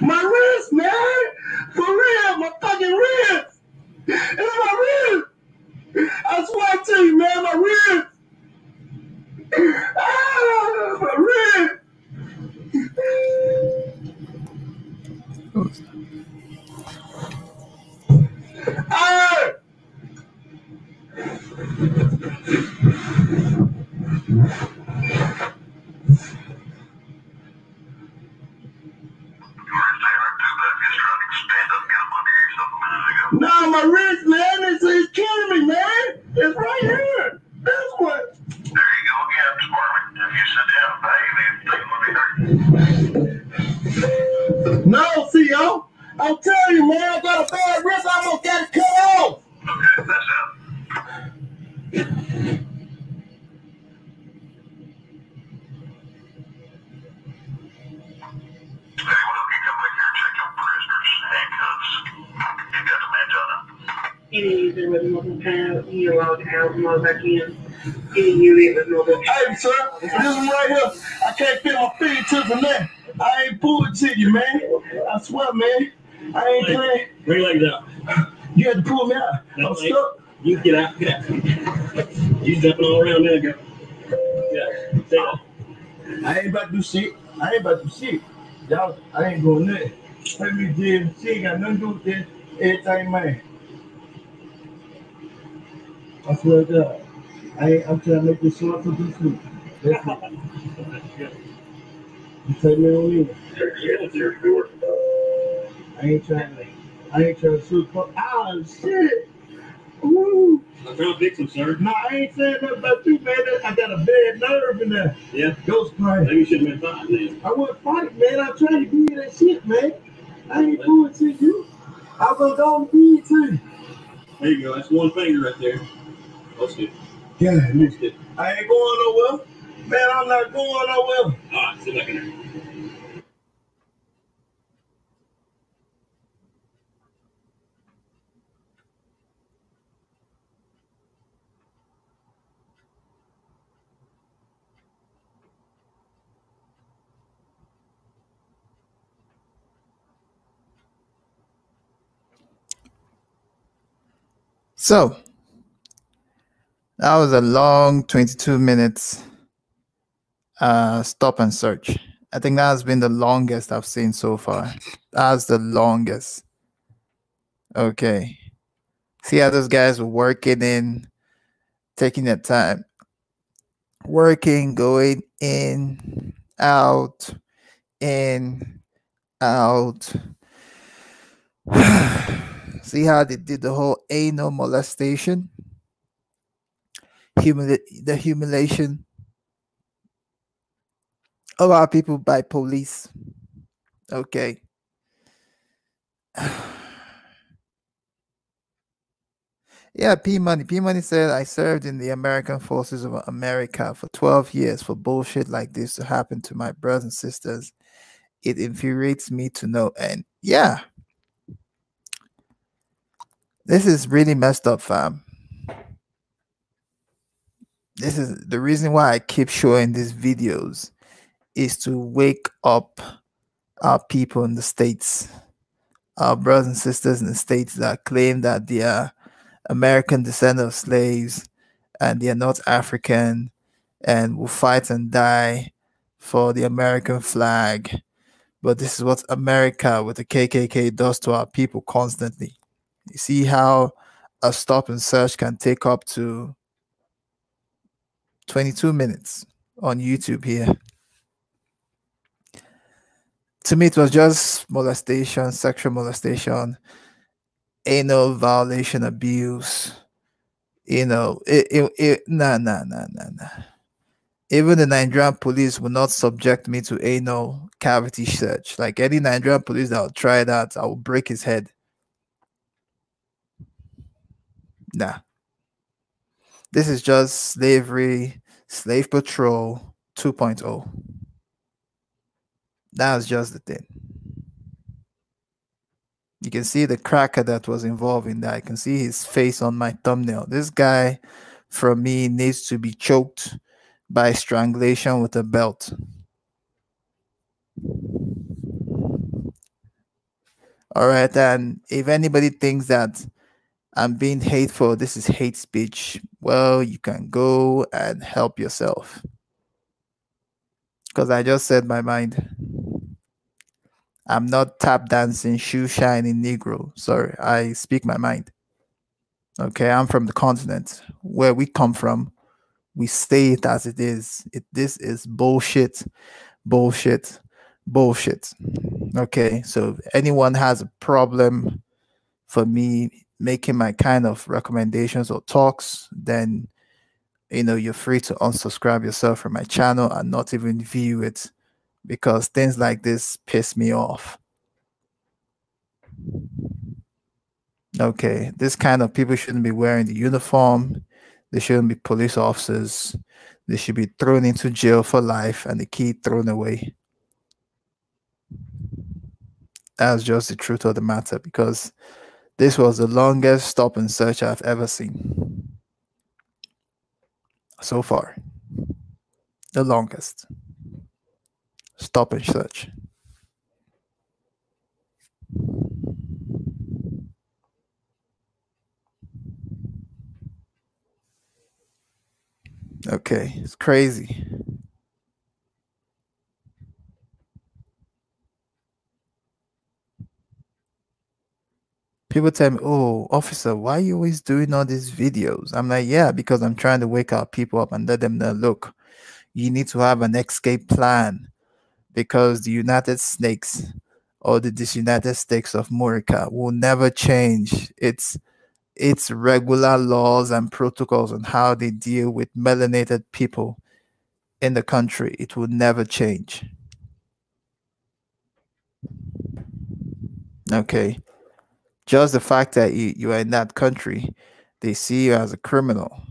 My wrist, man. For real, my fucking wrist. It's my wrist. I swear to you, man, my wrist. Ah, my wrist. Hey! Get out. Get out. You jumping all around there, girl. Yeah. Stay up. I ain't about to do shit. I ain't about to do shit. Y'all, I ain't going there. Let me Jim. She ain't got nothing to do with this. Everything, man. I swear to God. I I'm trying to make this short for this week. That's it. You take me on in. I ain't trying to. I ain't trying to shoot. Oh shit! Ooh. I'm trying to fix him, sir. No, I ain't saying nothing about you, man. I got a bad nerve in there. Yeah. Ghost crying. Maybe you should have been fine then. I wasn't fighting, man. I'm trying to give you that shit, man. I ain't doing to you. I was gonna give it to you. There you go. That's one finger right there. Oh, That's it. Yeah, oh, That's it. I ain't going nowhere. Man, I'm not going nowhere. All right, sit back in there. So that was a long 22 minutes uh, stop and search. I think that has been the longest I've seen so far. That's the longest. Okay. See how those guys were working in, taking their time, working, going in, out, in, out. (sighs) (sighs) (sighs) See how they did the whole anal molestation, Humili- the humiliation of our people by police. Okay. (sighs) Yeah, P Money. P Money said, I served in the American Forces of America for 12 years for bullshit like this to happen to my brothers and sisters. It infuriates me to no end. Yeah. This is really messed up, fam. This is the reason why I keep showing these videos is to wake up our people in the states, our brothers and sisters in the states that claim that they are American descendant of slaves and they are not African and will fight and die for the American flag But this is what America with the KKK does to our people constantly. You see how a stop and search can take up to 22 minutes on YouTube here. To me, it was just molestation, sexual molestation, anal violation, abuse. You know, it, it, it nah, nah, nah, nah, nah. Even the Nigerian police will not subject me to anal cavity search. Like any Nigerian police that will try that, I will break his head. Nah. This is just slavery, slave patrol 2.0. That's just the thing. You can see the cracker that was involved in that. I can see his face on my thumbnail. This guy, from me, needs to be choked by strangulation with a belt. All right, and if anybody thinks that I'm being hateful, this is hate speech, well, you can go and help yourself. Because I just said my mind. I'm not tap dancing, shoe shining Negro. Sorry, I speak my mind. Okay, I'm from the continent where we come from. We say it as it is. It, this is bullshit, bullshit, bullshit. Okay, so if anyone has a problem for me making my kind of recommendations or talks, then you know you're free to unsubscribe yourself from my channel and not even view it because things like this piss me off. Okay, this kind of people shouldn't be wearing the uniform. They shouldn't be police officers. They should be thrown into jail for life and the key thrown away. That's just the truth of the matter because this was the longest stop and search I've ever seen. So far. The longest stop and search. Okay, it's crazy. People tell me, "Oh, officer, why are you always doing all these videos?" I'm like, "Yeah, because I'm trying to wake our people up and let them know, look, you need to have an escape plan because the United Snakes or the Disunited States of America will never change its its regular laws and protocols on how they deal with melanated people in the country. It will never change. Okay. Just the fact that you, you are in that country, they see you as a criminal.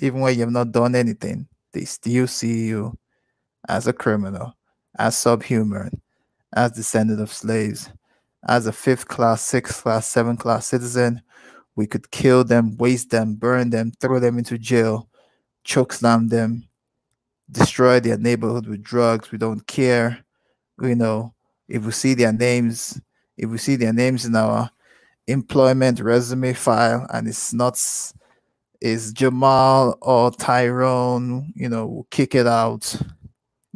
Even when you have not done anything, they still see you as a criminal as subhuman, as descendant of slaves, as a fifth class, sixth class, seventh class citizen. We could kill them, waste them, burn them, throw them into jail, choke slam them, destroy their neighborhood with drugs. We don't care. You know, if we see their names, if we see their names in our employment resume file and it's not is Jamal or Tyrone, you know, we'll kick it out.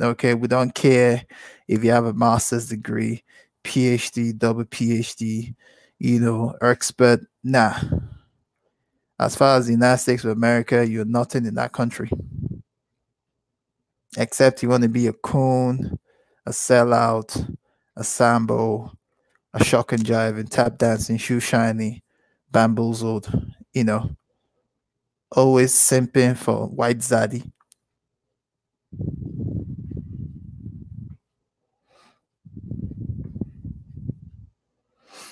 Okay, we don't care if you have a master's degree, PhD, double PhD, you know, expert. Nah. As far as the United States of America, you're nothing in that country. Except you want to be a coon, a sellout, a sambo, a shock and jive, and tap dancing, shoe shiny, bamboozled, you know, always simping for white zaddy.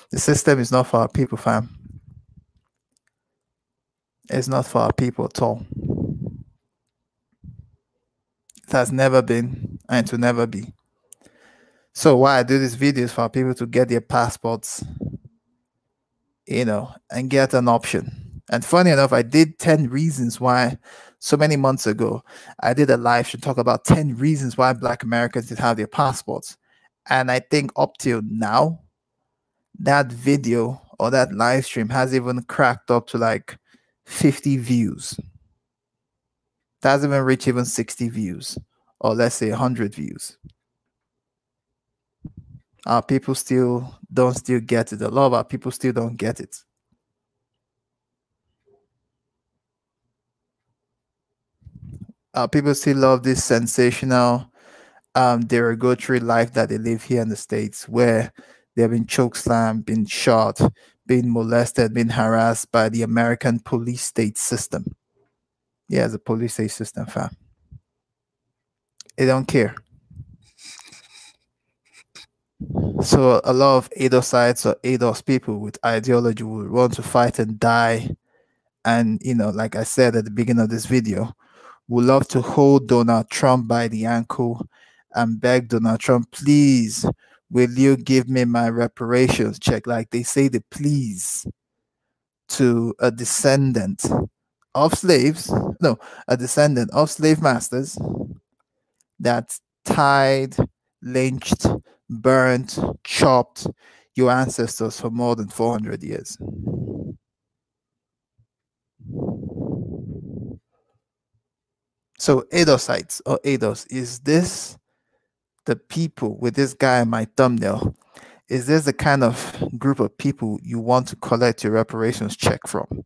The system is not for our people, fam. It's not for our people at all. It has never been and to never be. So why I do these videos for people to get their passports, you know, and get an option. And funny enough, I did 10 reasons why so many months ago. I did a live to talk about 10 reasons why black Americans did have their passports. And I think up till now, that video or that live stream has even cracked up to like 50 views. Hasn't even reached even 60 views, or let's say 100 views. Our people still don't still get it. A lot of our people still don't get it. Our people still love this sensational, um, derogatory life that they live here in the States, where they've been chokeslammed, been shot, been molested, been harassed by the American police state system. Yeah, the police state system, fam. They don't care. So a lot of ADOSites or ADOS people with ideology would want to fight and die. And you know, like I said at the beginning of this video, would love to hold Donald Trump by the ankle and beg Donald Trump, please, will you give me my reparations check? Like they say the please to a descendant of slaves, no, a descendant of slave masters that tied, lynched, burnt, chopped your ancestors for more than 400 years. So ADOSites or Edos, is this the people with this guy in my thumbnail? Is this the kind of group of people you want to collect your reparations check from?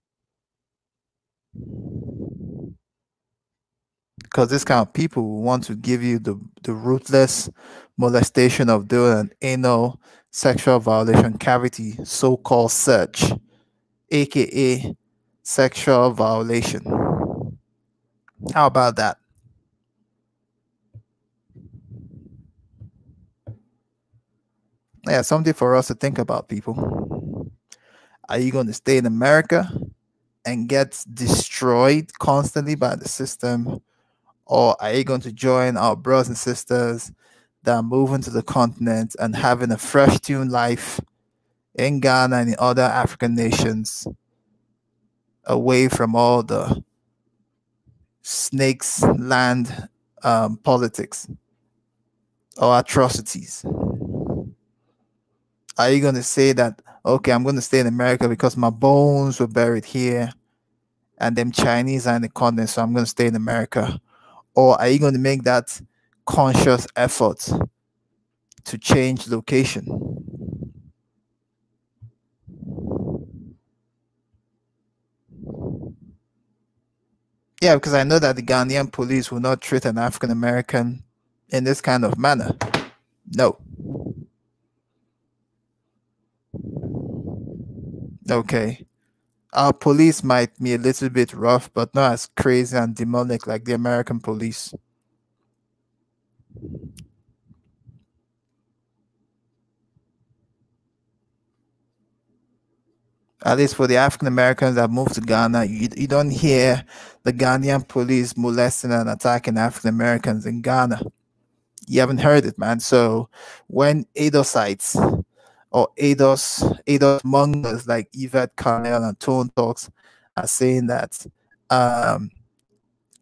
Because this kind of people want to give you the, the ruthless molestation of doing an anal sexual violation cavity so-called search, aka sexual violation. How about that? Yeah, something for us to think about, people. Are you going to stay in America and get destroyed constantly by the system? Or are you going to join our brothers and sisters that are moving to the continent and having a fresh tune life in Ghana and in other African nations away from all the snakes land um, politics or atrocities? Are you going to say that, okay, I'm going to stay in America because my bones were buried here and them Chinese are in the continent, so I'm going to stay in America? Or are you going to make that conscious effort to change location? Yeah, because I know that the Ghanaian police will not treat an African American in this kind of manner. No. Okay. Our police might be a little bit rough, but not as crazy and demonic like the American police. At least for the African Americans that moved to Ghana, you, you don't hear the Ghanaian police molesting and attacking African Americans in Ghana. You haven't heard it, man. So when ADOSites or ADOS, ADOS mongers like Yvette Carnell and Tone Talks are saying that um,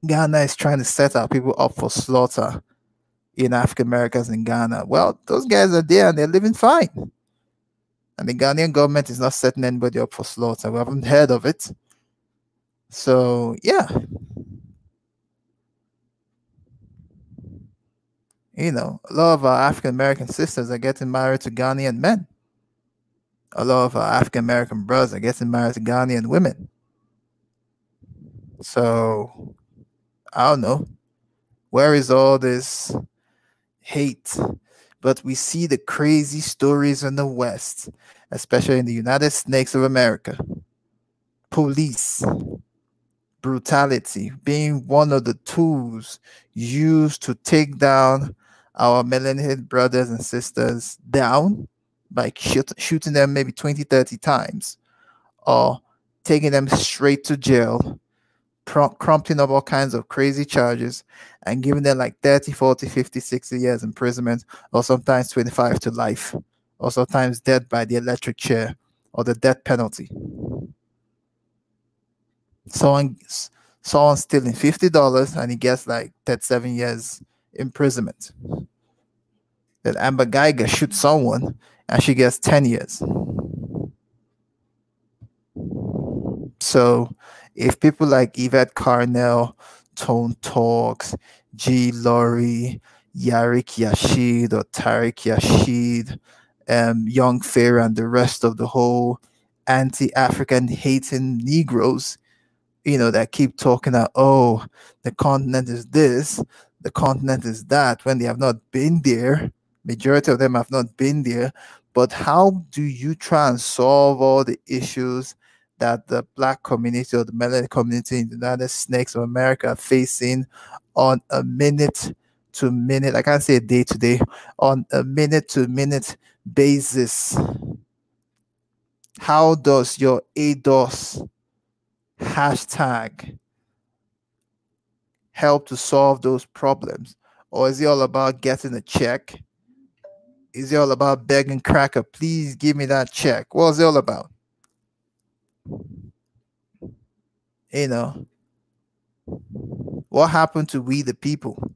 Ghana is trying to set our people up for slaughter in African Americans in Ghana. Well, those guys are there and they're living fine. And the Ghanaian government is not setting anybody up for slaughter. We haven't heard of it. So, yeah. You know, a lot of our African American sisters are getting married to Ghanaian men. A lot of uh, our African American brothers are getting married to Ghanaian women. So, I don't know. Where is all this hate? But we see the crazy stories in the West, especially in the United States of America. Police brutality being one of the tools used to take down our melanated brothers and sisters down by shoot, shooting them maybe 20, 30 times or taking them straight to jail, prompting up all kinds of crazy charges and giving them like 30, 40, 50, 60 years imprisonment or sometimes 25 to life or sometimes death by the electric chair or the death penalty. Someone someone stealing fifty dollars and he gets like 37 years imprisonment. That Amber Guyger shoots someone and she gets 10 years. So if people like Yvette Carnell, Tone Talks, G. Laurie, Yarik Yashid, or Tariq Yashid, um, young Fair and the rest of the whole anti-African hating Negroes, you know, that keep talking that, oh, the continent is this, the continent is that, when they have not been there. Majority of them have not been there. But how do you try and solve all the issues that the black community or the melanated community in the United States of America are facing on a minute to minute, I can't say day to day, on a minute to minute basis? How does your ADOS hashtag help to solve those problems? Or is it all about getting a check? Is it all about begging cracker, please give me that check? What's it all about? You know, what happened to we the people?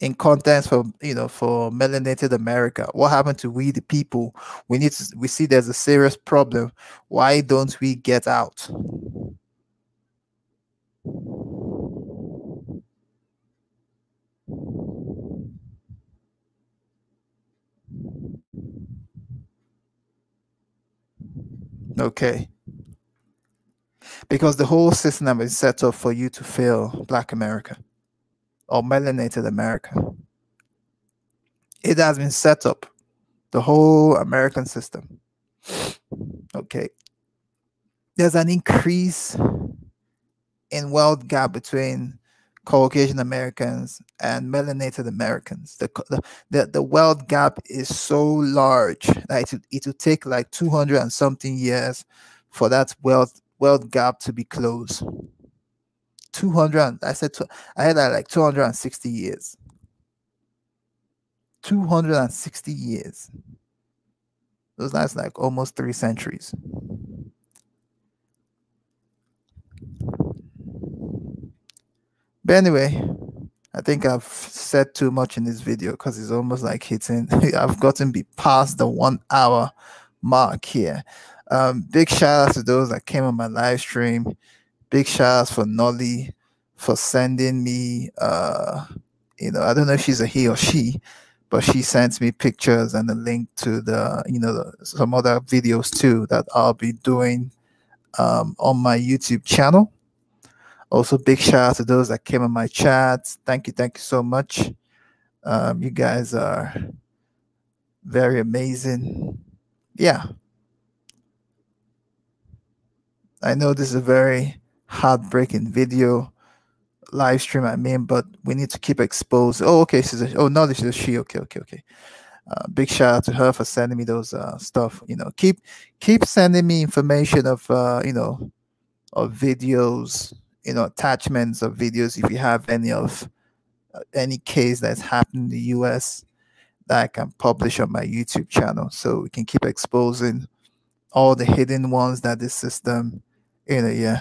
in context for you know for melanated America. What happened to we the people? We need to we see there's a serious problem. Why don't we get out? Okay. Because the whole system is set up for you to fail Black America or melanated America. It has been set up, the whole American system. Okay. There's an increase in wealth gap between Caucasian Americans and melanated Americans. The, the, the, wealth gap is so large that it, it will take like 200 and something years for that wealth wealth gap to be closed. 200 i said i had like 260 years 260 years those that's like almost three centuries but anyway i think i've said too much in this video because it's almost like hitting (laughs) i've gotten be past the one hour mark here um big shout out to those that came on my live stream big shout outs for Nolly for sending me uh you know, I don't know if she's a he or she, but she sends me pictures and a link to the, you know, some other videos too that I'll be doing um, on my YouTube channel. Also, big shout out to those that came on my chat. Thank you, thank you so much. Um, you guys are very amazing. Yeah. I know this is a very heartbreaking video live stream I mean, but we need to keep exposed. Oh, okay, she's a, oh no, this is a she. Okay, okay, okay. Uh, big shout out to her for sending me those uh, stuff. You know, keep keep sending me information of uh, you know of videos, you know, attachments of videos if you have any of uh, any case that's happened in the U.S. that I can publish on my YouTube channel, so we can keep exposing all the hidden ones that this system, you know, yeah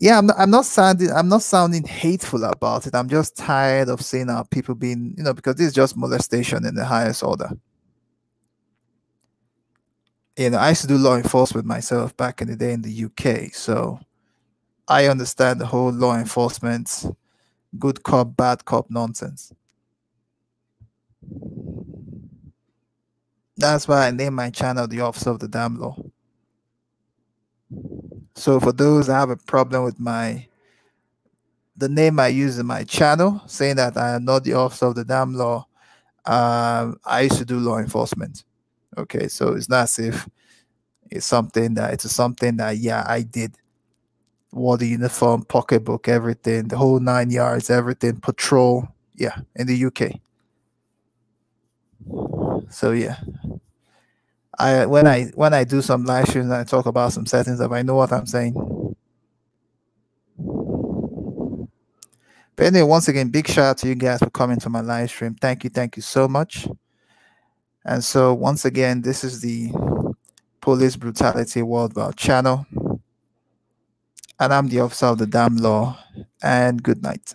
yeah, I'm not, I'm not sounding I'm not sounding hateful about it. I'm just tired of seeing our people being, you know, because this is just molestation in the highest order. You know, I used to do law enforcement myself back in the day in the UK, so I understand the whole law enforcement good cop, bad cop nonsense. That's why I named my channel the Officer of the Damn Law. So for those that have a problem with my the name I use in my channel, saying that I am not the officer of the damn law, um, I used to do law enforcement. Okay, so it's not as if it's something that it's something that yeah I did. Wore the uniform, pocketbook, everything, the whole nine yards, everything, patrol, yeah, in the UK. So yeah, I when I when I do some live streams and I talk about some settings if I know what I'm saying. But anyway, once again, big shout out to you guys for coming to my live stream. Thank you, thank you so much. And so once again, this is the Police Brutality Worldwide channel. And I'm the officer of the damn law. And good night.